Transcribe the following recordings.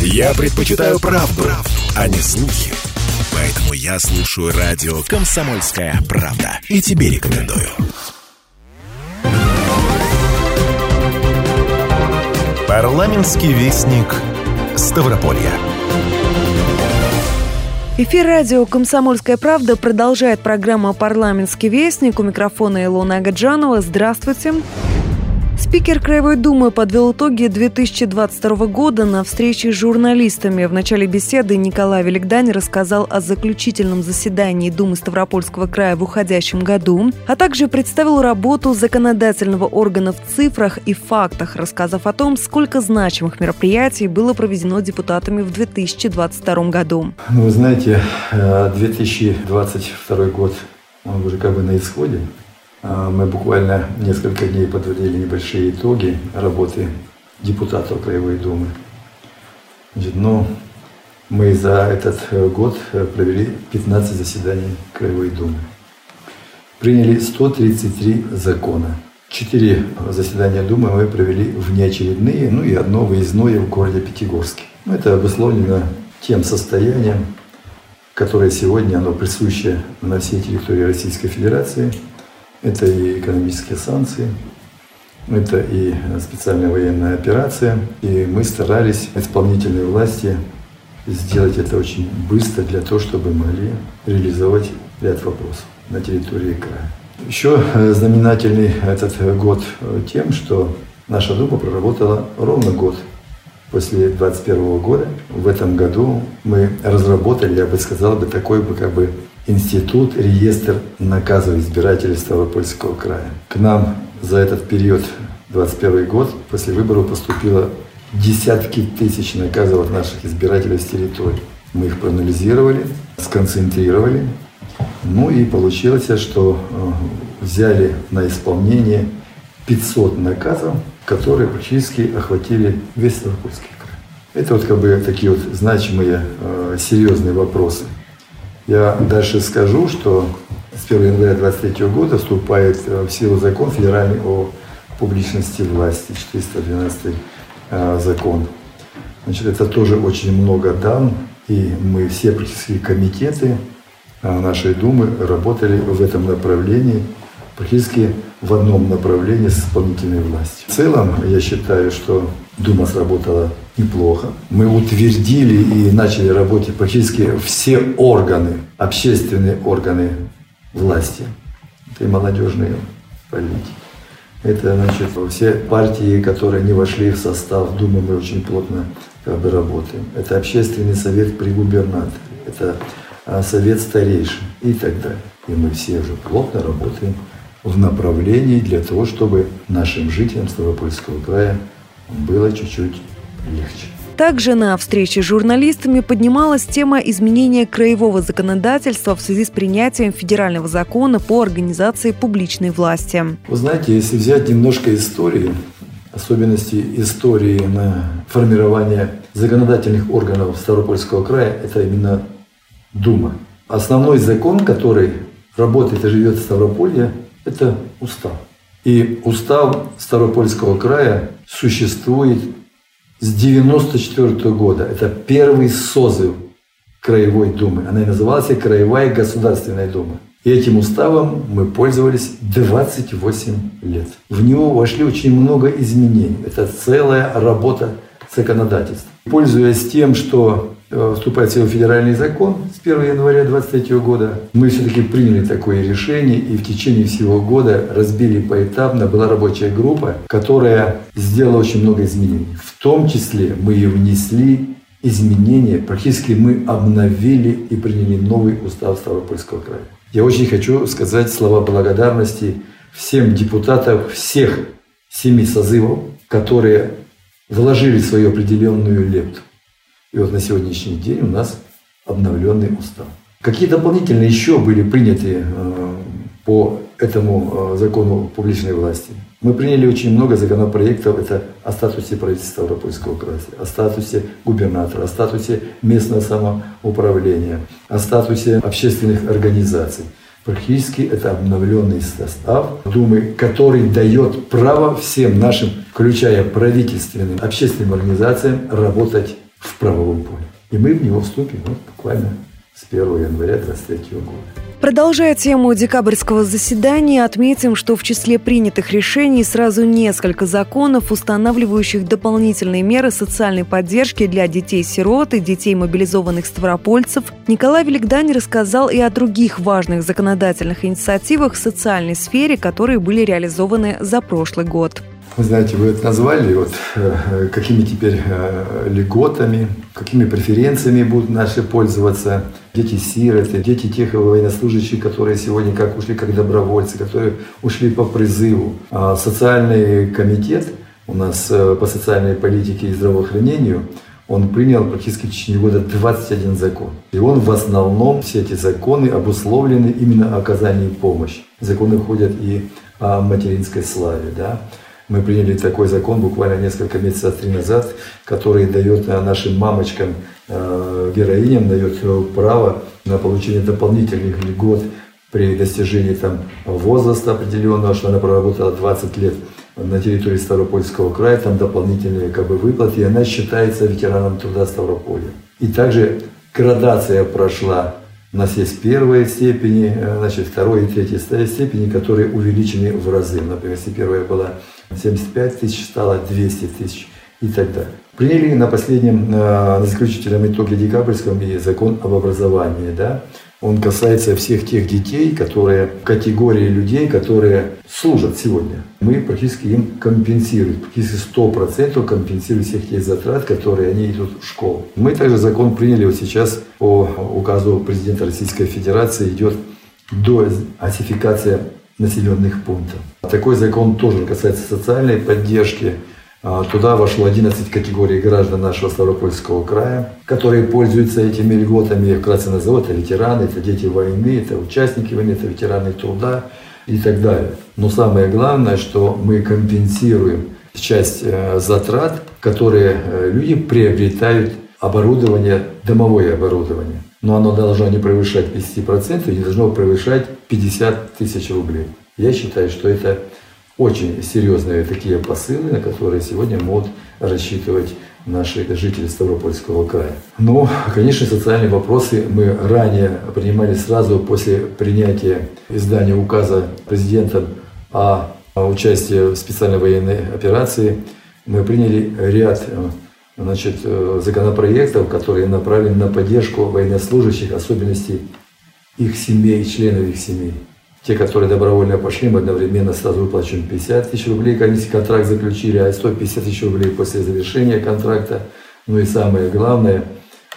Я предпочитаю правду, а не слухи. Поэтому я слушаю радио «Комсомольская правда». И тебе рекомендую. Парламентский вестник Ставрополья. Эфир радио «Комсомольская правда» продолжает программа «Парламентский вестник». У микрофона Илона Агаджанова. Здравствуйте. Спикер Краевой Думы подвел итоги 2022 года на встрече с журналистами. В начале беседы Николай Великдань рассказал о заключительном заседании Думы Ставропольского края в уходящем году, а также представил работу законодательного органа в цифрах и фактах, рассказав о том, сколько значимых мероприятий было проведено депутатами в 2022 году. Ну, вы знаете, 2022 э, год, он уже как бы на исходе. А, мы буквально несколько дней подводили небольшие итоги работы депутатов Краевой Думы. Значит, ну, мы за этот э, год э, провели 15 заседаний Краевой Думы. Приняли 133 закона. Четыре заседания Думы мы провели внеочередные, ну и одно выездное в городе Пятигорске. Ну, это обусловлено тем состоянием, которое сегодня оно присуще на всей территории Российской Федерации – это и экономические санкции, это и специальная военная операция. И мы старались, исполнительные власти, сделать это очень быстро для того, чтобы могли реализовать ряд вопросов на территории края. Еще э, знаменательный этот год тем, что наша Дума проработала ровно год после 2021 года. В этом году мы разработали, я бы сказал, бы такой бы как бы институт, реестр наказов избирателей Ставропольского края. К нам за этот период, 21 год, после выборов поступило десятки тысяч наказов от наших избирателей с территории. Мы их проанализировали, сконцентрировали. Ну и получилось, что э, взяли на исполнение 500 наказов, которые практически охватили весь Ставропольский край. Это вот как бы такие вот значимые, э, серьезные вопросы. Я дальше скажу, что с 1 января 2023 года вступает в силу закон федеральный о публичности власти, 412 э, закон. Значит, это тоже очень много дан, и мы все практически комитеты э, нашей Думы работали в этом направлении, практически в одном направлении с исполнительной властью. В целом, я считаю, что Дума сработала неплохо. Мы утвердили и начали работать практически все органы, общественные органы власти. Это и молодежные политики. Это, значит, все партии, которые не вошли в состав Думы, мы очень плотно как бы, работаем. Это общественный совет при губернаторе, это а, совет старейшин и так далее. И мы все уже плотно работаем в направлении для того, чтобы нашим жителям Ставропольского края было чуть-чуть легче. Также на встрече с журналистами поднималась тема изменения краевого законодательства в связи с принятием федерального закона по организации публичной власти. Вы знаете, если взять немножко истории, особенности истории на формирование законодательных органов Ставропольского края, это именно Дума. Основной закон, который работает и живет в Ставрополье, это устав. И устав Ставропольского края существует с 1994 года. Это первый созыв Краевой Думы. Она и называлась Краевая Государственная Дума. И этим уставом мы пользовались 28 лет. В него вошли очень много изменений. Это целая работа законодательства. Пользуясь тем, что вступает в силу федеральный закон с 1 января 2023 года, мы все-таки приняли такое решение и в течение всего года разбили поэтапно. Была рабочая группа, которая сделала очень много изменений. В том числе мы и внесли изменения, практически мы обновили и приняли новый устав Ставропольского края. Я очень хочу сказать слова благодарности всем депутатам всех семи созывов, которые вложили свою определенную лепту. И вот на сегодняшний день у нас обновленный устав. Какие дополнительные еще были приняты э, по этому э, закону публичной власти? Мы приняли очень много законопроектов. Это о статусе правительства Ставропольского края, о статусе губернатора, о статусе местного самоуправления, о статусе общественных организаций. Практически это обновленный состав Думы, который дает право всем нашим, включая правительственным, общественным организациям, работать в правовом поле. И мы в него вступим вот, буквально с 1 января 2023 года. Продолжая тему декабрьского заседания, отметим, что в числе принятых решений сразу несколько законов, устанавливающих дополнительные меры социальной поддержки для детей-сирот и детей мобилизованных ставропольцев. Николай Великдань рассказал и о других важных законодательных инициативах в социальной сфере, которые были реализованы за прошлый год. Вы знаете, вы это назвали, вот, э, какими теперь э, льготами, какими преференциями будут наши пользоваться дети-сироты, дети тех военнослужащих, которые сегодня как ушли как добровольцы, которые ушли по призыву. А социальный комитет у нас э, по социальной политике и здравоохранению он принял практически в течение года 21 закон. И он в основном, все эти законы обусловлены именно оказанием помощи. Законы входят и о материнской славе. Да? Мы приняли такой закон буквально несколько месяцев три назад, который дает э, нашим мамочкам, э, героиням, дает э, право на получение дополнительных льгот при достижении там, возраста определенного, что она проработала 20 лет на территории Ставропольского края, там дополнительные как бы, выплаты, и она считается ветераном труда Ставрополя. И также градация прошла. У нас есть первые степени, значит, второй и третьей степени, которые увеличены в разы. Например, если первая была 75 тысяч стало 200 тысяч и так далее. Приняли на последнем, э, на заключительном итоге декабрьском и закон об образовании. Да? Он касается всех тех детей, которые, категории людей, которые служат сегодня. Мы практически им компенсируем, практически 100% компенсируем всех тех затрат, которые они идут в школу. Мы также закон приняли вот сейчас по указу президента Российской Федерации идет до осификация населенных пунктов. Такой закон тоже касается социальной поддержки. А, туда вошло 11 категорий граждан нашего Ставропольского края, которые пользуются этими льготами. Я вкратце назову. Это ветераны, это дети войны, это участники войны, это ветераны труда и так далее. Но самое главное, что мы компенсируем часть э, затрат, которые э, люди приобретают оборудование, домовое оборудование но оно должно не превышать 50% и не должно превышать 50 тысяч рублей. Я считаю, что это очень серьезные такие посылы, на которые сегодня могут рассчитывать наши жители Ставропольского края. Но, конечно, социальные вопросы мы ранее принимали сразу после принятия издания указа президента о участии в специальной военной операции. Мы приняли ряд значит, э, законопроектов, которые направлены на поддержку военнослужащих, особенностей их семей, членов их семей. Те, которые добровольно пошли, мы одновременно сразу выплачиваем 50 тысяч рублей, если контракт заключили, а 150 тысяч рублей после завершения контракта. Ну и самое главное,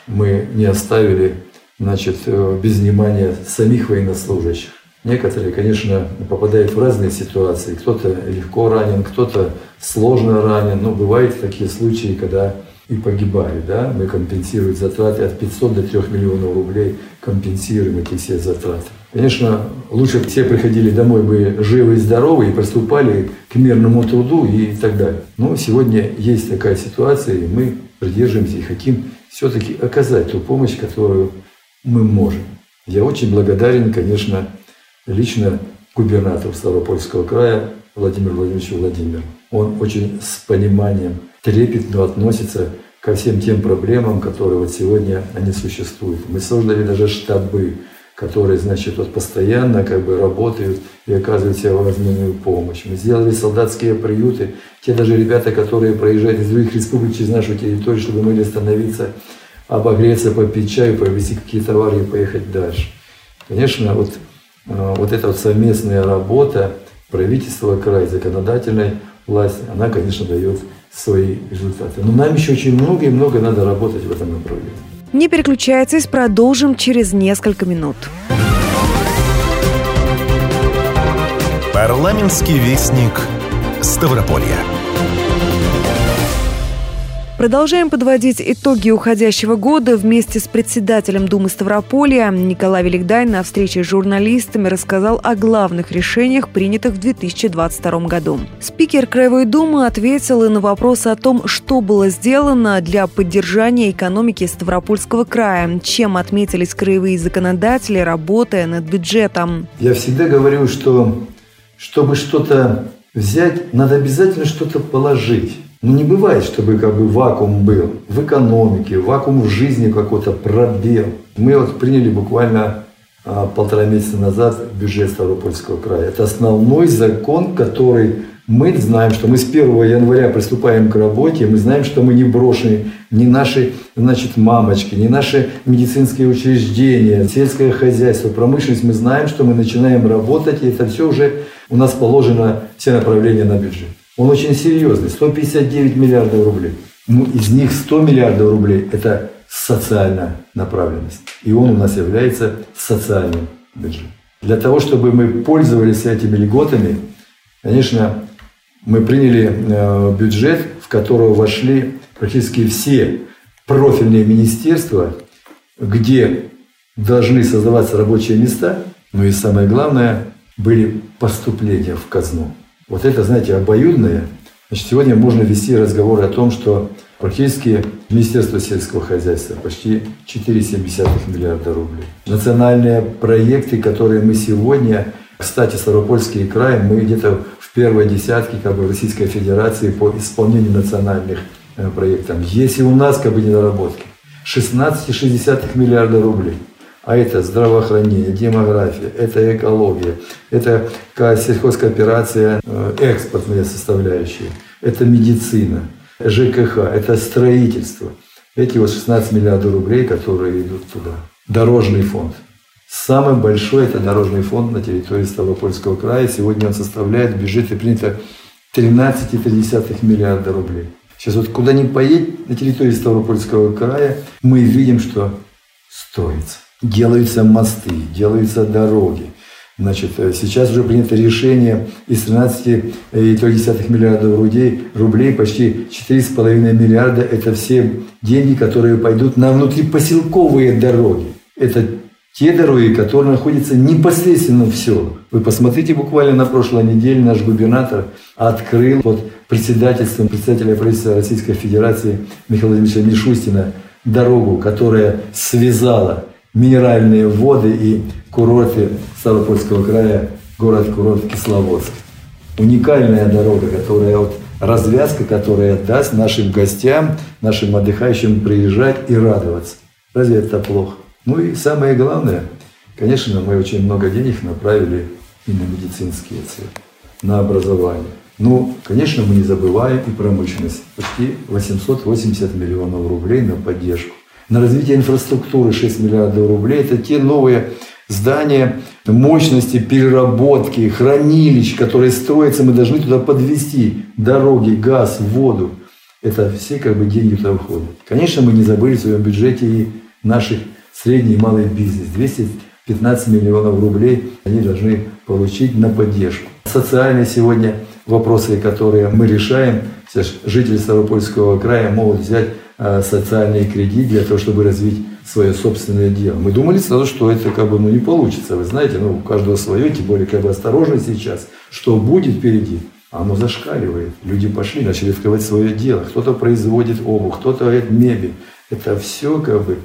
мы не оставили значит, э, без внимания самих военнослужащих. Некоторые, конечно, попадают в разные ситуации. Кто-то легко ранен, кто-то сложно ранен. Но бывают такие случаи, когда и погибают. Да? Мы компенсируем затраты от 500 до 3 миллионов рублей, компенсируем эти все затраты. Конечно, лучше все приходили домой бы живы и здоровы и приступали к мирному труду и так далее. Но сегодня есть такая ситуация, и мы придерживаемся и хотим все-таки оказать ту помощь, которую мы можем. Я очень благодарен, конечно, лично губернатору Ставропольского края Владимиру Владимировичу Владимиру. Он очень с пониманием, трепетно относится ко всем тем проблемам, которые вот сегодня они существуют. Мы создали даже штабы, которые, значит, вот постоянно как бы работают и оказывают всевозможную помощь. Мы сделали солдатские приюты. Те даже ребята, которые проезжают из других республик через нашу территорию, чтобы могли остановиться, обогреться, попить чаю, повезти какие-то товары и поехать дальше. Конечно, вот Э, вот эта вот совместная работа правительства края, законодательной власти, она, конечно, дает свои результаты. Но нам еще очень много и много надо работать в этом направлении. Не переключайтесь, продолжим через несколько минут. Парламентский вестник Ставрополья. Продолжаем подводить итоги уходящего года вместе с председателем Думы Ставрополья Николай Великдай на встрече с журналистами рассказал о главных решениях, принятых в 2022 году. Спикер Краевой Думы ответил и на вопросы о том, что было сделано для поддержания экономики Ставропольского края, чем отметились краевые законодатели, работая над бюджетом. Я всегда говорю, что чтобы что-то взять, надо обязательно что-то положить. Ну не бывает, чтобы как бы вакуум был в экономике, вакуум в жизни какой-то, пробел. Мы вот приняли буквально а, полтора месяца назад бюджет Ставропольского края. Это основной закон, который мы знаем, что мы с 1 января приступаем к работе, мы знаем, что мы не брошены, ни наши значит, мамочки, ни наши медицинские учреждения, сельское хозяйство, промышленность. Мы знаем, что мы начинаем работать, и это все уже у нас положено, все направления на бюджет. Он очень серьезный, 159 миллиардов рублей. Ну, из них 100 миллиардов рублей – это социальная направленность. И он у нас является социальным бюджетом. Для того, чтобы мы пользовались этими льготами, конечно, мы приняли э, бюджет, в который вошли практически все профильные министерства, где должны создаваться рабочие места, но и самое главное, были поступления в казну. Вот это, знаете, обоюдное. Значит, сегодня можно вести разговор о том, что практически Министерство сельского хозяйства почти 4,7 миллиарда рублей. Национальные проекты, которые мы сегодня, кстати, Ставропольский край, мы где-то в первой десятке как бы, Российской Федерации по исполнению национальных э, проектов. Если у нас как бы недоработки, 16,6 миллиарда рублей – а это здравоохранение, демография, это экология, это сельхозкооперация, э, экспортные составляющие, это медицина, ЖКХ, это строительство. Эти вот 16 миллиардов рублей, которые идут туда. Дорожный фонд. Самый большой это дорожный фонд на территории Ставропольского края. Сегодня он составляет в бюджете принято 13,3 миллиарда рублей. Сейчас вот куда ни поедь на территории Ставропольского края, мы видим, что строится делаются мосты, делаются дороги. Значит, э, сейчас уже принято решение из 13,3 э, миллиардов рублей, рублей почти 4,5 миллиарда – это все деньги, которые пойдут на внутрипоселковые дороги. Это те дороги, которые находятся непосредственно в селах. Вы посмотрите, буквально на прошлой неделе наш губернатор открыл под председательством председателя правительства Российской Федерации Михаила Владимировича Мишустина дорогу, которая связала минеральные воды и курорты Ставропольского края, город-курорт Кисловодск. Уникальная дорога, которая вот развязка, которая даст нашим гостям, нашим отдыхающим приезжать и радоваться. Разве это плохо? Ну и самое главное, конечно, мы очень много денег направили и на медицинские цели, на образование. Ну, конечно, мы не забываем и промышленность. Почти 880 миллионов рублей на поддержку на развитие инфраструктуры 6 миллиардов рублей. Это те новые здания мощности переработки, хранилищ, которые строятся, мы должны туда подвести дороги, газ, воду. Это все как бы деньги туда уходят. Конечно, мы не забыли в своем бюджете и наших средний и малый бизнес. 215 миллионов рублей они должны получить на поддержку. Социальные сегодня вопросы, которые мы решаем, жители Ставропольского края могут взять социальный кредит для того, чтобы развить свое собственное дело. Мы думали сразу, что это как бы ну, не получится. Вы знаете, ну, у каждого свое, тем более как бы осторожно сейчас. Что будет впереди? Оно зашкаливает. Люди пошли, начали открывать свое дело. Кто-то производит обувь, кто-то мебель. Это все как бы,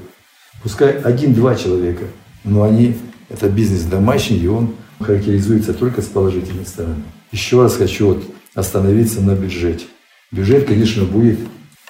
пускай один-два человека, но они, это бизнес домашний, и он характеризуется только с положительной стороны. Еще раз хочу вот остановиться на бюджете. Бюджет, конечно, будет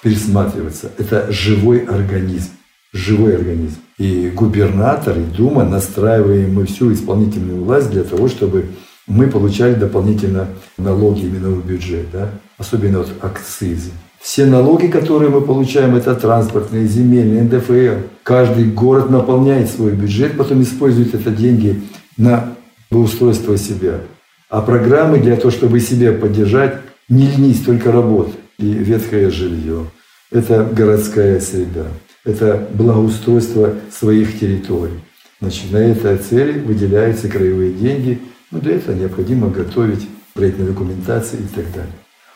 пересматриваться. Это живой организм. Живой организм. И губернатор, и Дума настраиваем мы всю исполнительную власть для того, чтобы мы получали дополнительно налоги именно в бюджет, да? особенно вот акцизы. Все налоги, которые мы получаем, это транспортные, земельные, НДФЛ. Каждый город наполняет свой бюджет, потом использует это деньги на устройство себя. А программы для того, чтобы себя поддержать, не ленись, только работай и ветхое жилье. Это городская среда. Это благоустройство своих территорий. Значит, на этой цели выделяются краевые деньги. Но для этого необходимо готовить проектные документации и так далее.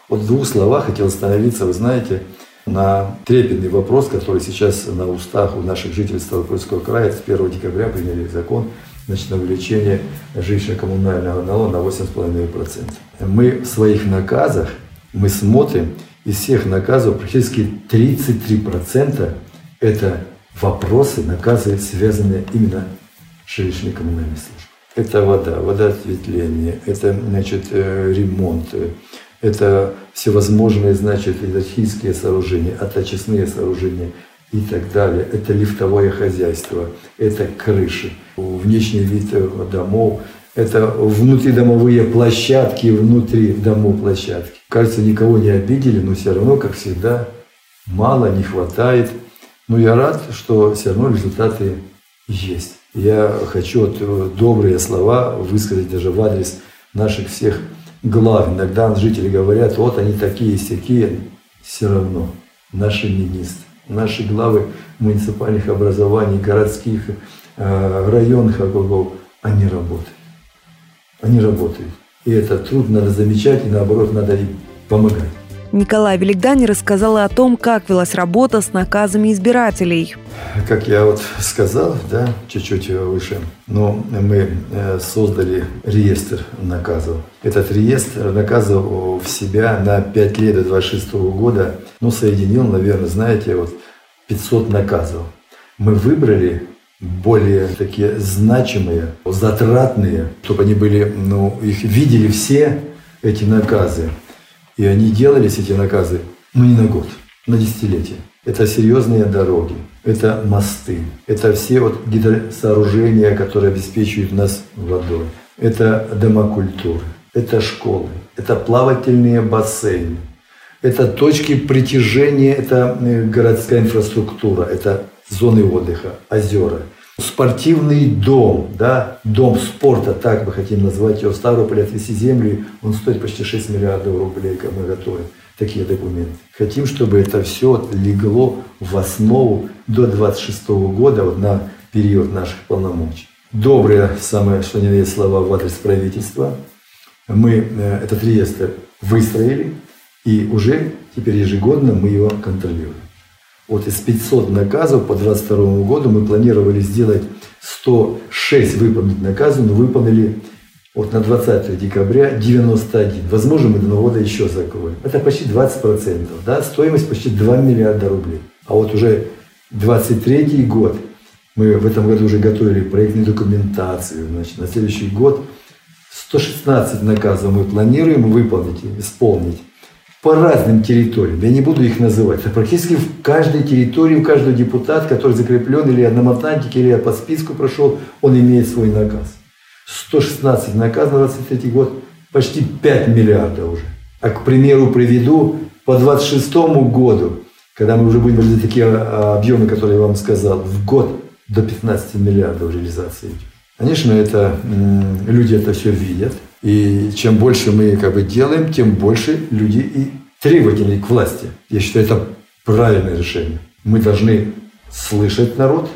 Вот в двух словах хотел остановиться. Вы знаете, на трепетный вопрос, который сейчас на устах у наших жителей Ставропольского края. С 1 декабря приняли закон значит, на увеличение жилищно-коммунального налога на 8,5%. Мы в своих наказах, мы смотрим, из всех наказов практически 33% это вопросы, наказы, связанные именно с жилищной коммунальной службой. Это вода, водоответвление, это значит, э, ремонт, это всевозможные, значит, электрические сооружения, оточистные сооружения и так далее. Это лифтовое хозяйство, это крыши, внешний вид домов, это внутридомовые площадки, внутри домов площадки. Кажется, никого не обидели, но все равно, как всегда, мало, не хватает. Но я рад, что все равно результаты есть. Я хочу вот э, добрые слова высказать даже в адрес наших всех глав. Иногда жители говорят, вот они такие, всякие. Все равно наши министры, наши главы муниципальных образований, городских, э, районных округов, они работают. Они работают. И это труд надо замечать, и наоборот, надо им помогать. Николай Великдани рассказал о том, как велась работа с наказами избирателей. Как я вот сказал, да, чуть-чуть выше, но мы э, создали реестр наказов. Этот реестр наказов в себя на 5 лет до 26 года, ну, соединил, наверное, знаете, вот 500 наказов. Мы выбрали более такие значимые, затратные, чтобы они были, ну, их видели все эти наказы. И они делались, эти наказы, ну не на год, на десятилетие. Это серьезные дороги, это мосты, это все вот гидросооружения, которые обеспечивают нас водой. Это дома культуры, это школы, это плавательные бассейны, это точки притяжения, это э, городская инфраструктура, это зоны отдыха, озера – Спортивный дом, да, дом спорта, так мы хотим назвать его, в Ставрополе отвести землю, он стоит почти 6 миллиардов рублей, как мы готовим такие документы. Хотим, чтобы это все легло в основу до 26 года, вот на период наших полномочий. Добрые, самое, что не есть слова в адрес правительства. Мы э, этот реестр выстроили, и уже теперь ежегодно мы его контролируем. Вот из 500 наказов по 22 году мы планировали сделать 106 выполнить наказов, но выполнили вот на 20 декабря 91. Возможно, мы до Нового года еще закроем. Это почти 20%. Да? Стоимость почти 2 миллиарда рублей. А вот уже 23 год, мы в этом году уже готовили проектную документацию. Значит, на следующий год 116 наказов мы планируем выполнить, исполнить по разным территориям. Я не буду их называть. Это практически в каждой территории, у каждого депутата, который закреплен или Атлантике, или по списку прошел, он имеет свой наказ. 116 наказов на 23 год, почти 5 миллиардов уже. А, к примеру, приведу по 26 году, когда мы уже будем за такие а, объемы, которые я вам сказал, в год до 15 миллиардов реализации. Конечно, это, люди это все видят. И чем больше мы как бы делаем, тем больше люди и требовательны к власти. Я считаю, это правильное решение. Мы должны слышать народ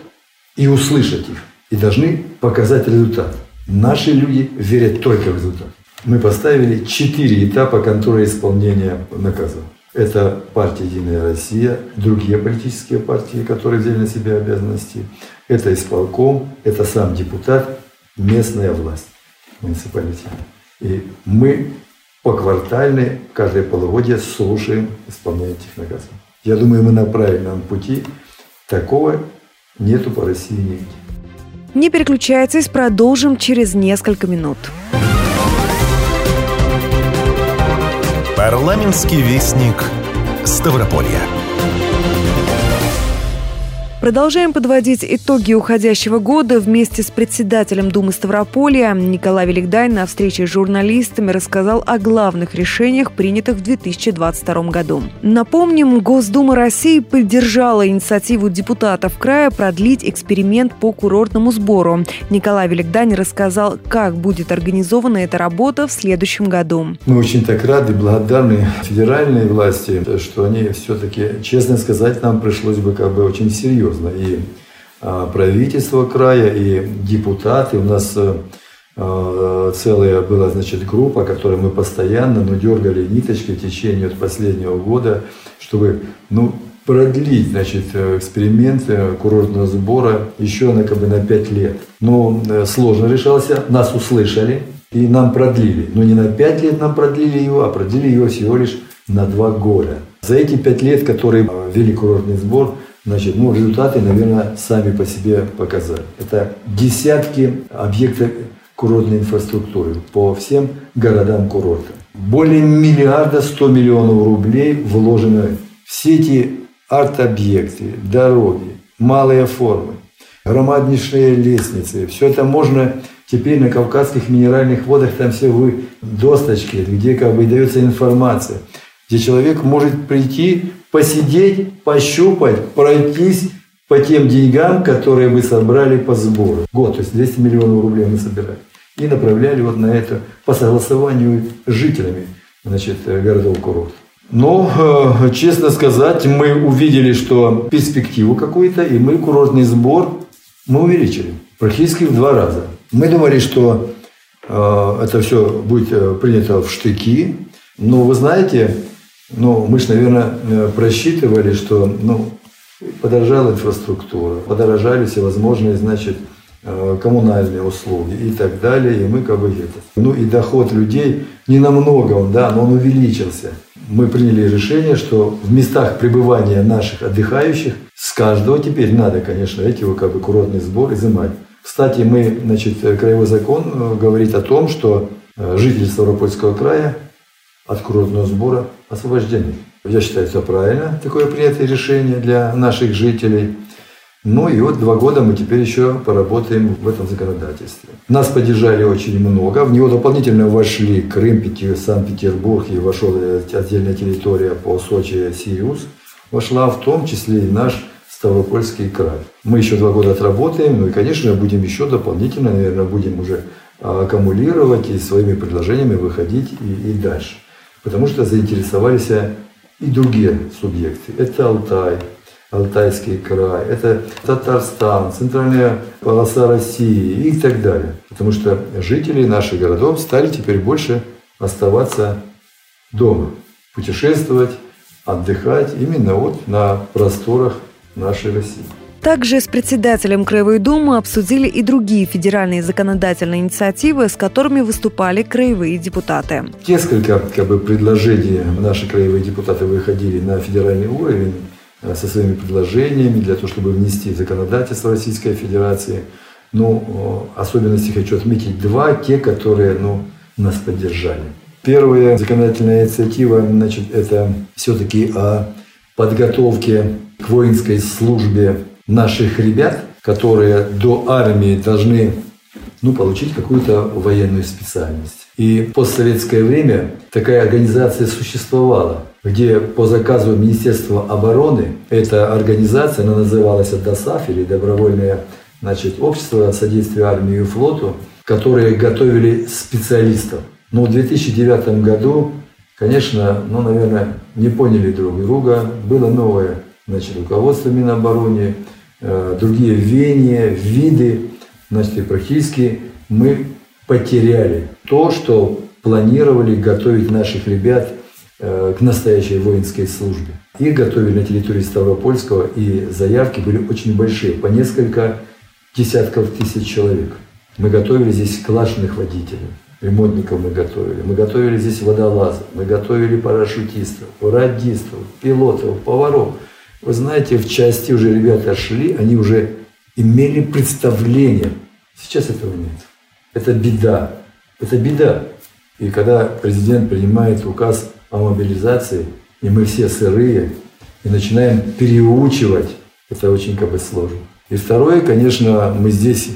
и услышать их. И должны показать результат. Наши люди верят только в результат. Мы поставили четыре этапа контроля исполнения наказов. Это партия «Единая Россия», другие политические партии, которые взяли на себя обязанности. Это исполком, это сам депутат, местная власть муниципалитета. И мы поквартально, каждое полугодие слушаем исполнение этих наказов. Я думаю, мы на правильном пути. Такого нету по России нигде. Не переключайтесь, продолжим через несколько минут. Парламентский вестник Ставрополья. Продолжаем подводить итоги уходящего года. Вместе с председателем Думы Ставрополья Николай Великдай на встрече с журналистами рассказал о главных решениях, принятых в 2022 году. Напомним, Госдума России поддержала инициативу депутатов края продлить эксперимент по курортному сбору. Николай Великдань рассказал, как будет организована эта работа в следующем году. Мы очень так рады, благодарны федеральной власти, что они все-таки, честно сказать, нам пришлось бы как бы очень серьезно серьезно. И а, правительство края, и депутаты. У нас э, э, целая была, значит, группа, которой мы постоянно, ну, дергали ниточки в течение от последнего года, чтобы, ну, продлить, значит, эксперимент курортного сбора еще на, как бы, на 5 лет. Но сложно решался, нас услышали и нам продлили. Но не на 5 лет нам продлили его, а продлили его всего лишь на 2 года. За эти 5 лет, которые вели курортный сбор, Значит, ну, результаты, наверное, сами по себе показали. Это десятки объектов курортной инфраструктуры по всем городам курорта. Более миллиарда сто миллионов рублей вложено. Все эти арт-объекты, дороги, малые формы, громаднейшие лестницы. Все это можно теперь на Кавказских минеральных водах, там все вы досточки, где как бы дается информация, где человек может прийти, посидеть, пощупать, пройтись по тем деньгам, которые вы собрали по сбору. Год, то есть 200 миллионов рублей мы собирали. И направляли вот на это по согласованию с жителями значит, городов курорт. Но, э, честно сказать, мы увидели, что перспективу какую-то, и мы курортный сбор мы увеличили практически в два раза. Мы думали, что э, это все будет э, принято в штыки, но вы знаете, ну, мы же, наверное, э, просчитывали, что ну, подорожала инфраструктура, подорожали всевозможные, значит, э, коммунальные услуги и так далее. И мы как бы это. Ну и доход людей не намного он, да, но он увеличился. Мы приняли решение, что в местах пребывания наших отдыхающих с каждого теперь надо, конечно, эти вот как бы курортный сбор изымать. Кстати, мы, значит, краевой закон э, говорит о том, что жители Ставропольского края от курортного сбора освобождены. Я считаю, это правильно, такое принятое решение для наших жителей. Ну и вот два года мы теперь еще поработаем в этом законодательстве. Нас поддержали очень много. В него дополнительно вошли Крым, Санкт-Петербург и вошла отдельная территория по Сочи, Сириус. Вошла в том числе и наш Ставропольский край. Мы еще два года отработаем, ну и, конечно, будем еще дополнительно, наверное, будем уже аккумулировать и своими предложениями выходить и, и дальше потому что заинтересовались и другие субъекты. Это Алтай, Алтайский край, это Татарстан, центральная полоса России и так далее. Потому что жители наших городов стали теперь больше оставаться дома, путешествовать, отдыхать именно вот на просторах нашей России. Также с председателем Краевой Думы обсудили и другие федеральные законодательные инициативы, с которыми выступали краевые депутаты. Несколько как бы, предложений наши краевые депутаты выходили на федеральный уровень э, со своими предложениями для того, чтобы внести в законодательство Российской Федерации. Ну, особенности хочу отметить два, те, которые ну, нас поддержали. Первая законодательная инициатива, значит, это все-таки о подготовке к воинской службе наших ребят, которые до армии должны ну, получить какую-то военную специальность. И в постсоветское время такая организация существовала, где по заказу Министерства обороны эта организация, она называлась ДОСАФ или Добровольное значит, общество содействия армии и флоту, которые готовили специалистов. Но в 2009 году, конечно, ну, наверное, не поняли друг друга, было новое значит, руководство Минобороны, другие веяния, виды, значит, и практически мы потеряли то, что планировали готовить наших ребят э, к настоящей воинской службе. Их готовили на территории Ставропольского, и заявки были очень большие, по несколько десятков тысяч человек. Мы готовили здесь клашенных водителей, ремонтников мы готовили, мы готовили здесь водолазов, мы готовили парашютистов, радистов, пилотов, поваров – вы знаете, в части уже ребята шли, они уже имели представление. Сейчас этого нет. Это беда. Это беда. И когда президент принимает указ о мобилизации, и мы все сырые, и начинаем переучивать, это очень как бы сложно. И второе, конечно, мы здесь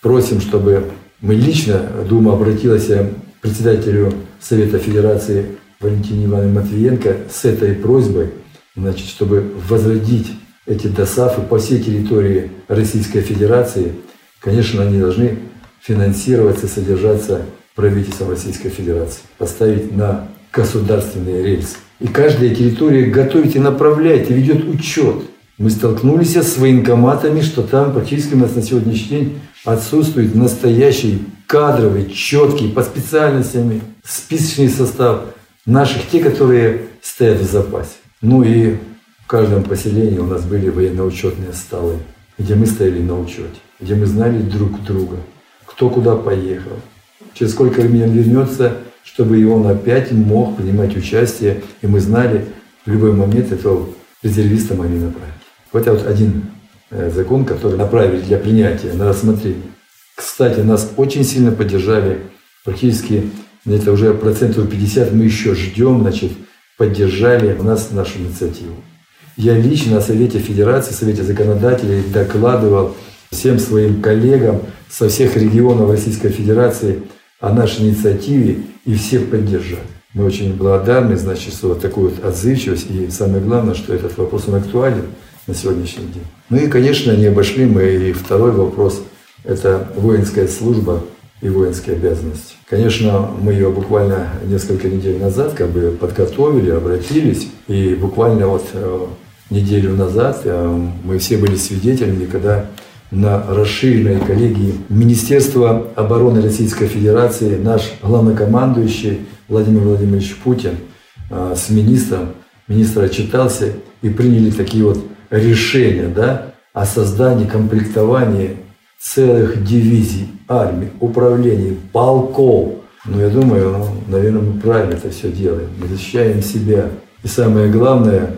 просим, чтобы мы лично, Дума обратилась к председателю Совета Федерации Валентине Ивановне Матвиенко с этой просьбой – значит, чтобы возродить эти ДОСАФы по всей территории Российской Федерации, конечно, они должны финансироваться, содержаться правительством Российской Федерации, поставить на государственные рельсы. И каждая территория готовит и направляет, и ведет учет. Мы столкнулись с военкоматами, что там практически у нас на сегодняшний день отсутствует настоящий кадровый, четкий, по специальностям, списочный состав наших, те, которые стоят в запасе. Ну и в каждом поселении у нас были военно-учетные столы, где мы стояли на учете, где мы знали друг друга, кто куда поехал, через сколько времени он вернется, чтобы и он опять мог принимать участие, и мы знали в любой момент этого резервиста могли направить. Вот вот один э, закон, который направили для принятия на рассмотрение. Кстати, нас очень сильно поддержали, практически это уже процентов 50 мы еще ждем, значит, поддержали нас нашу инициативу. Я лично на Совете Федерации, Совете законодателей докладывал всем своим коллегам со всех регионов Российской Федерации о нашей инициативе и всех поддержали. Мы очень благодарны, значит, за такую вот отзывчивость и самое главное, что этот вопрос он актуален на сегодняшний день. Ну и, конечно, не обошли мы и второй вопрос – это воинская служба и воинские обязанности. Конечно, мы ее буквально несколько недель назад как бы подготовили, обратились, и буквально вот э, неделю назад э, мы все были свидетелями, когда на расширенной коллегии Министерства обороны Российской Федерации наш главнокомандующий Владимир Владимирович Путин э, с министром, министр отчитался и приняли такие вот решения да, о создании, комплектовании целых дивизий, армий, управлений, полков. Ну, я думаю, ну, наверное, мы правильно это все делаем. Мы защищаем себя. И самое главное,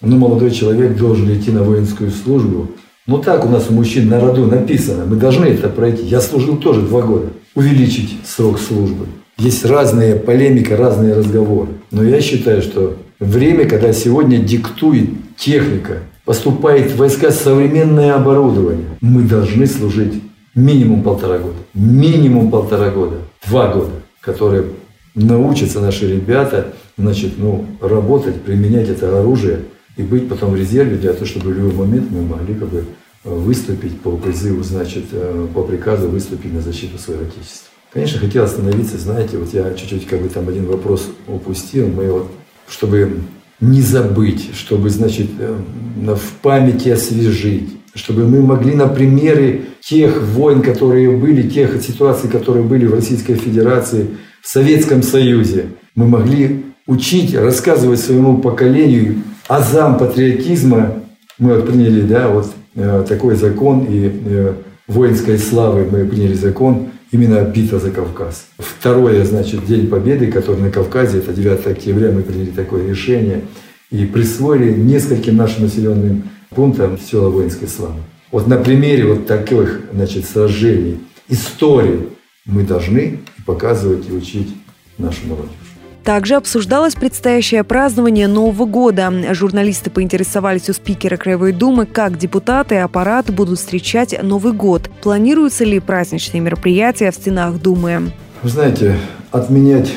ну, молодой человек должен идти на воинскую службу. Ну, так у нас у мужчин на роду написано. Мы должны это пройти. Я служил тоже два года. Увеличить срок службы. Есть разные полемика, разные разговоры. Но я считаю, что время, когда сегодня диктует техника, поступает в войска современное оборудование, мы должны служить минимум полтора года. Минимум полтора года. Два года, которые научатся наши ребята значит, ну, работать, применять это оружие и быть потом в резерве для того, чтобы в любой момент мы могли как бы выступить по призыву, значит, э, по приказу выступить на защиту своего Отечества. Конечно, хотел остановиться, знаете, вот я чуть-чуть как бы там один вопрос упустил. Мы вот, чтобы не забыть, чтобы, значит, э, в памяти освежить, чтобы мы могли на примере тех войн, которые были, тех ситуаций, которые были в Российской Федерации, в Советском Союзе, мы могли учить, рассказывать своему поколению азам патриотизма. Мы вот приняли, да, вот э, такой закон и э, воинской славы мы приняли закон именно битва за Кавказ. Второе, значит, День Победы, который на Кавказе, это 9 октября, мы приняли такое решение и присвоили нескольким нашим населенным пунктам села воинской славы. Вот на примере вот таких, значит, сражений, истории мы должны показывать и учить нашу молодежь. Также обсуждалось предстоящее празднование Нового года. Журналисты поинтересовались у спикера Краевой Думы, как депутаты и аппарат будут встречать Новый год. Планируются ли праздничные мероприятия в стенах Думы? Вы знаете, отменять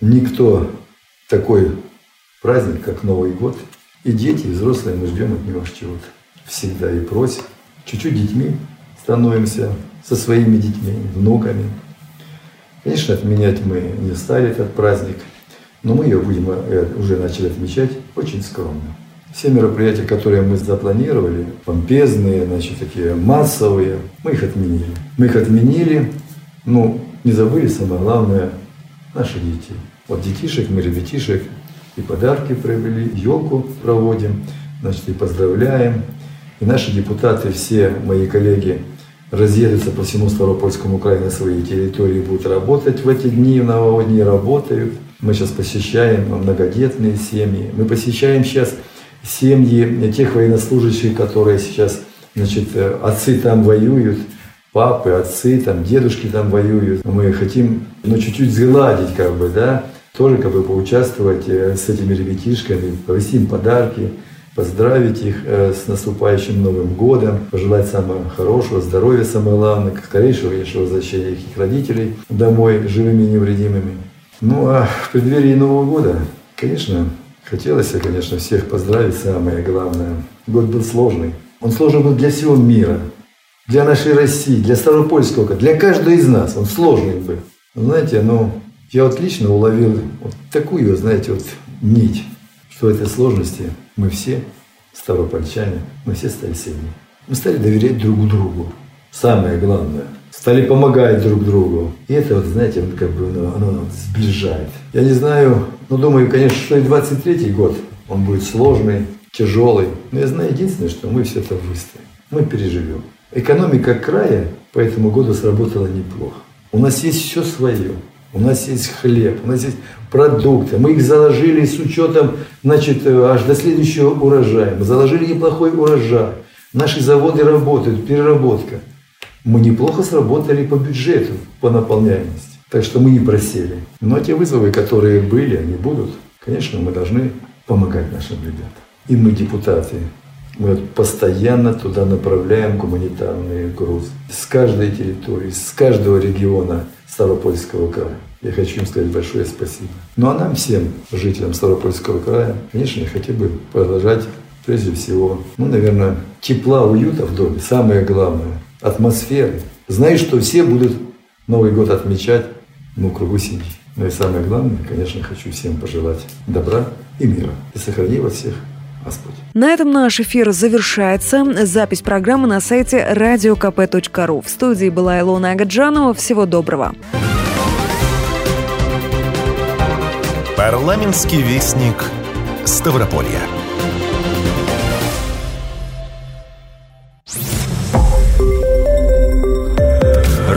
никто такой праздник, как Новый год. И дети, и взрослые, мы ждем от него чего-то. Всегда и просим. Чуть-чуть детьми становимся, со своими детьми, внуками. Конечно, отменять мы не стали этот праздник – но мы ее будем э, уже начали отмечать очень скромно. Все мероприятия, которые мы запланировали, помпезные, значит, такие массовые, мы их отменили. Мы их отменили, ну, не забыли самое главное, наши дети. Вот детишек, мы ребятишек и подарки провели, елку проводим, значит, и поздравляем. И наши депутаты, все мои коллеги, разъедутся по всему Ставропольскому краю на своей территории, будут работать в эти дни, в новогодние работают. Мы сейчас посещаем многодетные семьи. Мы посещаем сейчас семьи тех военнослужащих, которые сейчас, значит, э, отцы там воюют, папы, отцы, там, дедушки там воюют. Мы хотим, ну, чуть-чуть сгладить, как бы, да, тоже как бы поучаствовать э, с этими ребятишками, повести им подарки, поздравить их э, с наступающим Новым годом, пожелать самого хорошего, здоровья, самое главное, скорейшего, конечно, возвращения их родителей домой живыми и невредимыми. Ну а в преддверии Нового года, конечно, хотелось, конечно, всех поздравить, самое главное. Год был сложный. Он сложный был для всего мира, для нашей России, для Ставропольского, для каждого из нас. Он сложный был. Знаете, ну, я вот лично уловил вот такую, знаете, вот нить, что этой сложности мы все, ставропольчане, мы все стали сильнее. Мы стали доверять друг другу. Самое главное. Стали помогать друг другу. И это, вот, знаете, как бы оно, оно сближает. Я не знаю, но думаю, конечно, что и 23-й год, он будет сложный, тяжелый. Но я знаю единственное, что мы все это выстоим. Мы переживем. Экономика края по этому году сработала неплохо. У нас есть все свое. У нас есть хлеб, у нас есть продукты. Мы их заложили с учетом, значит, аж до следующего урожая. Мы заложили неплохой урожай. Наши заводы работают, переработка. Мы неплохо сработали по бюджету, по наполняемости. Так что мы не просели. Но те вызовы, которые были, они будут. Конечно, мы должны помогать нашим ребятам. И мы, депутаты, мы постоянно туда направляем гуманитарные грузы. С каждой территории, с каждого региона Ставропольского края. Я хочу им сказать большое спасибо. Ну а нам всем, жителям Ставропольского края, конечно, я хотел бы продолжать прежде всего, ну, наверное, тепла, уюта в доме, самое главное, атмосферы. Знаю, что все будут Новый год отмечать, ну, кругу семьи. Но и самое главное, конечно, хочу всем пожелать добра и мира. И сохрани вас всех Господь. На этом наш эфир завершается. Запись программы на сайте radiokp.ru. В студии была Илона Агаджанова. Всего доброго. Парламентский вестник Ставрополья.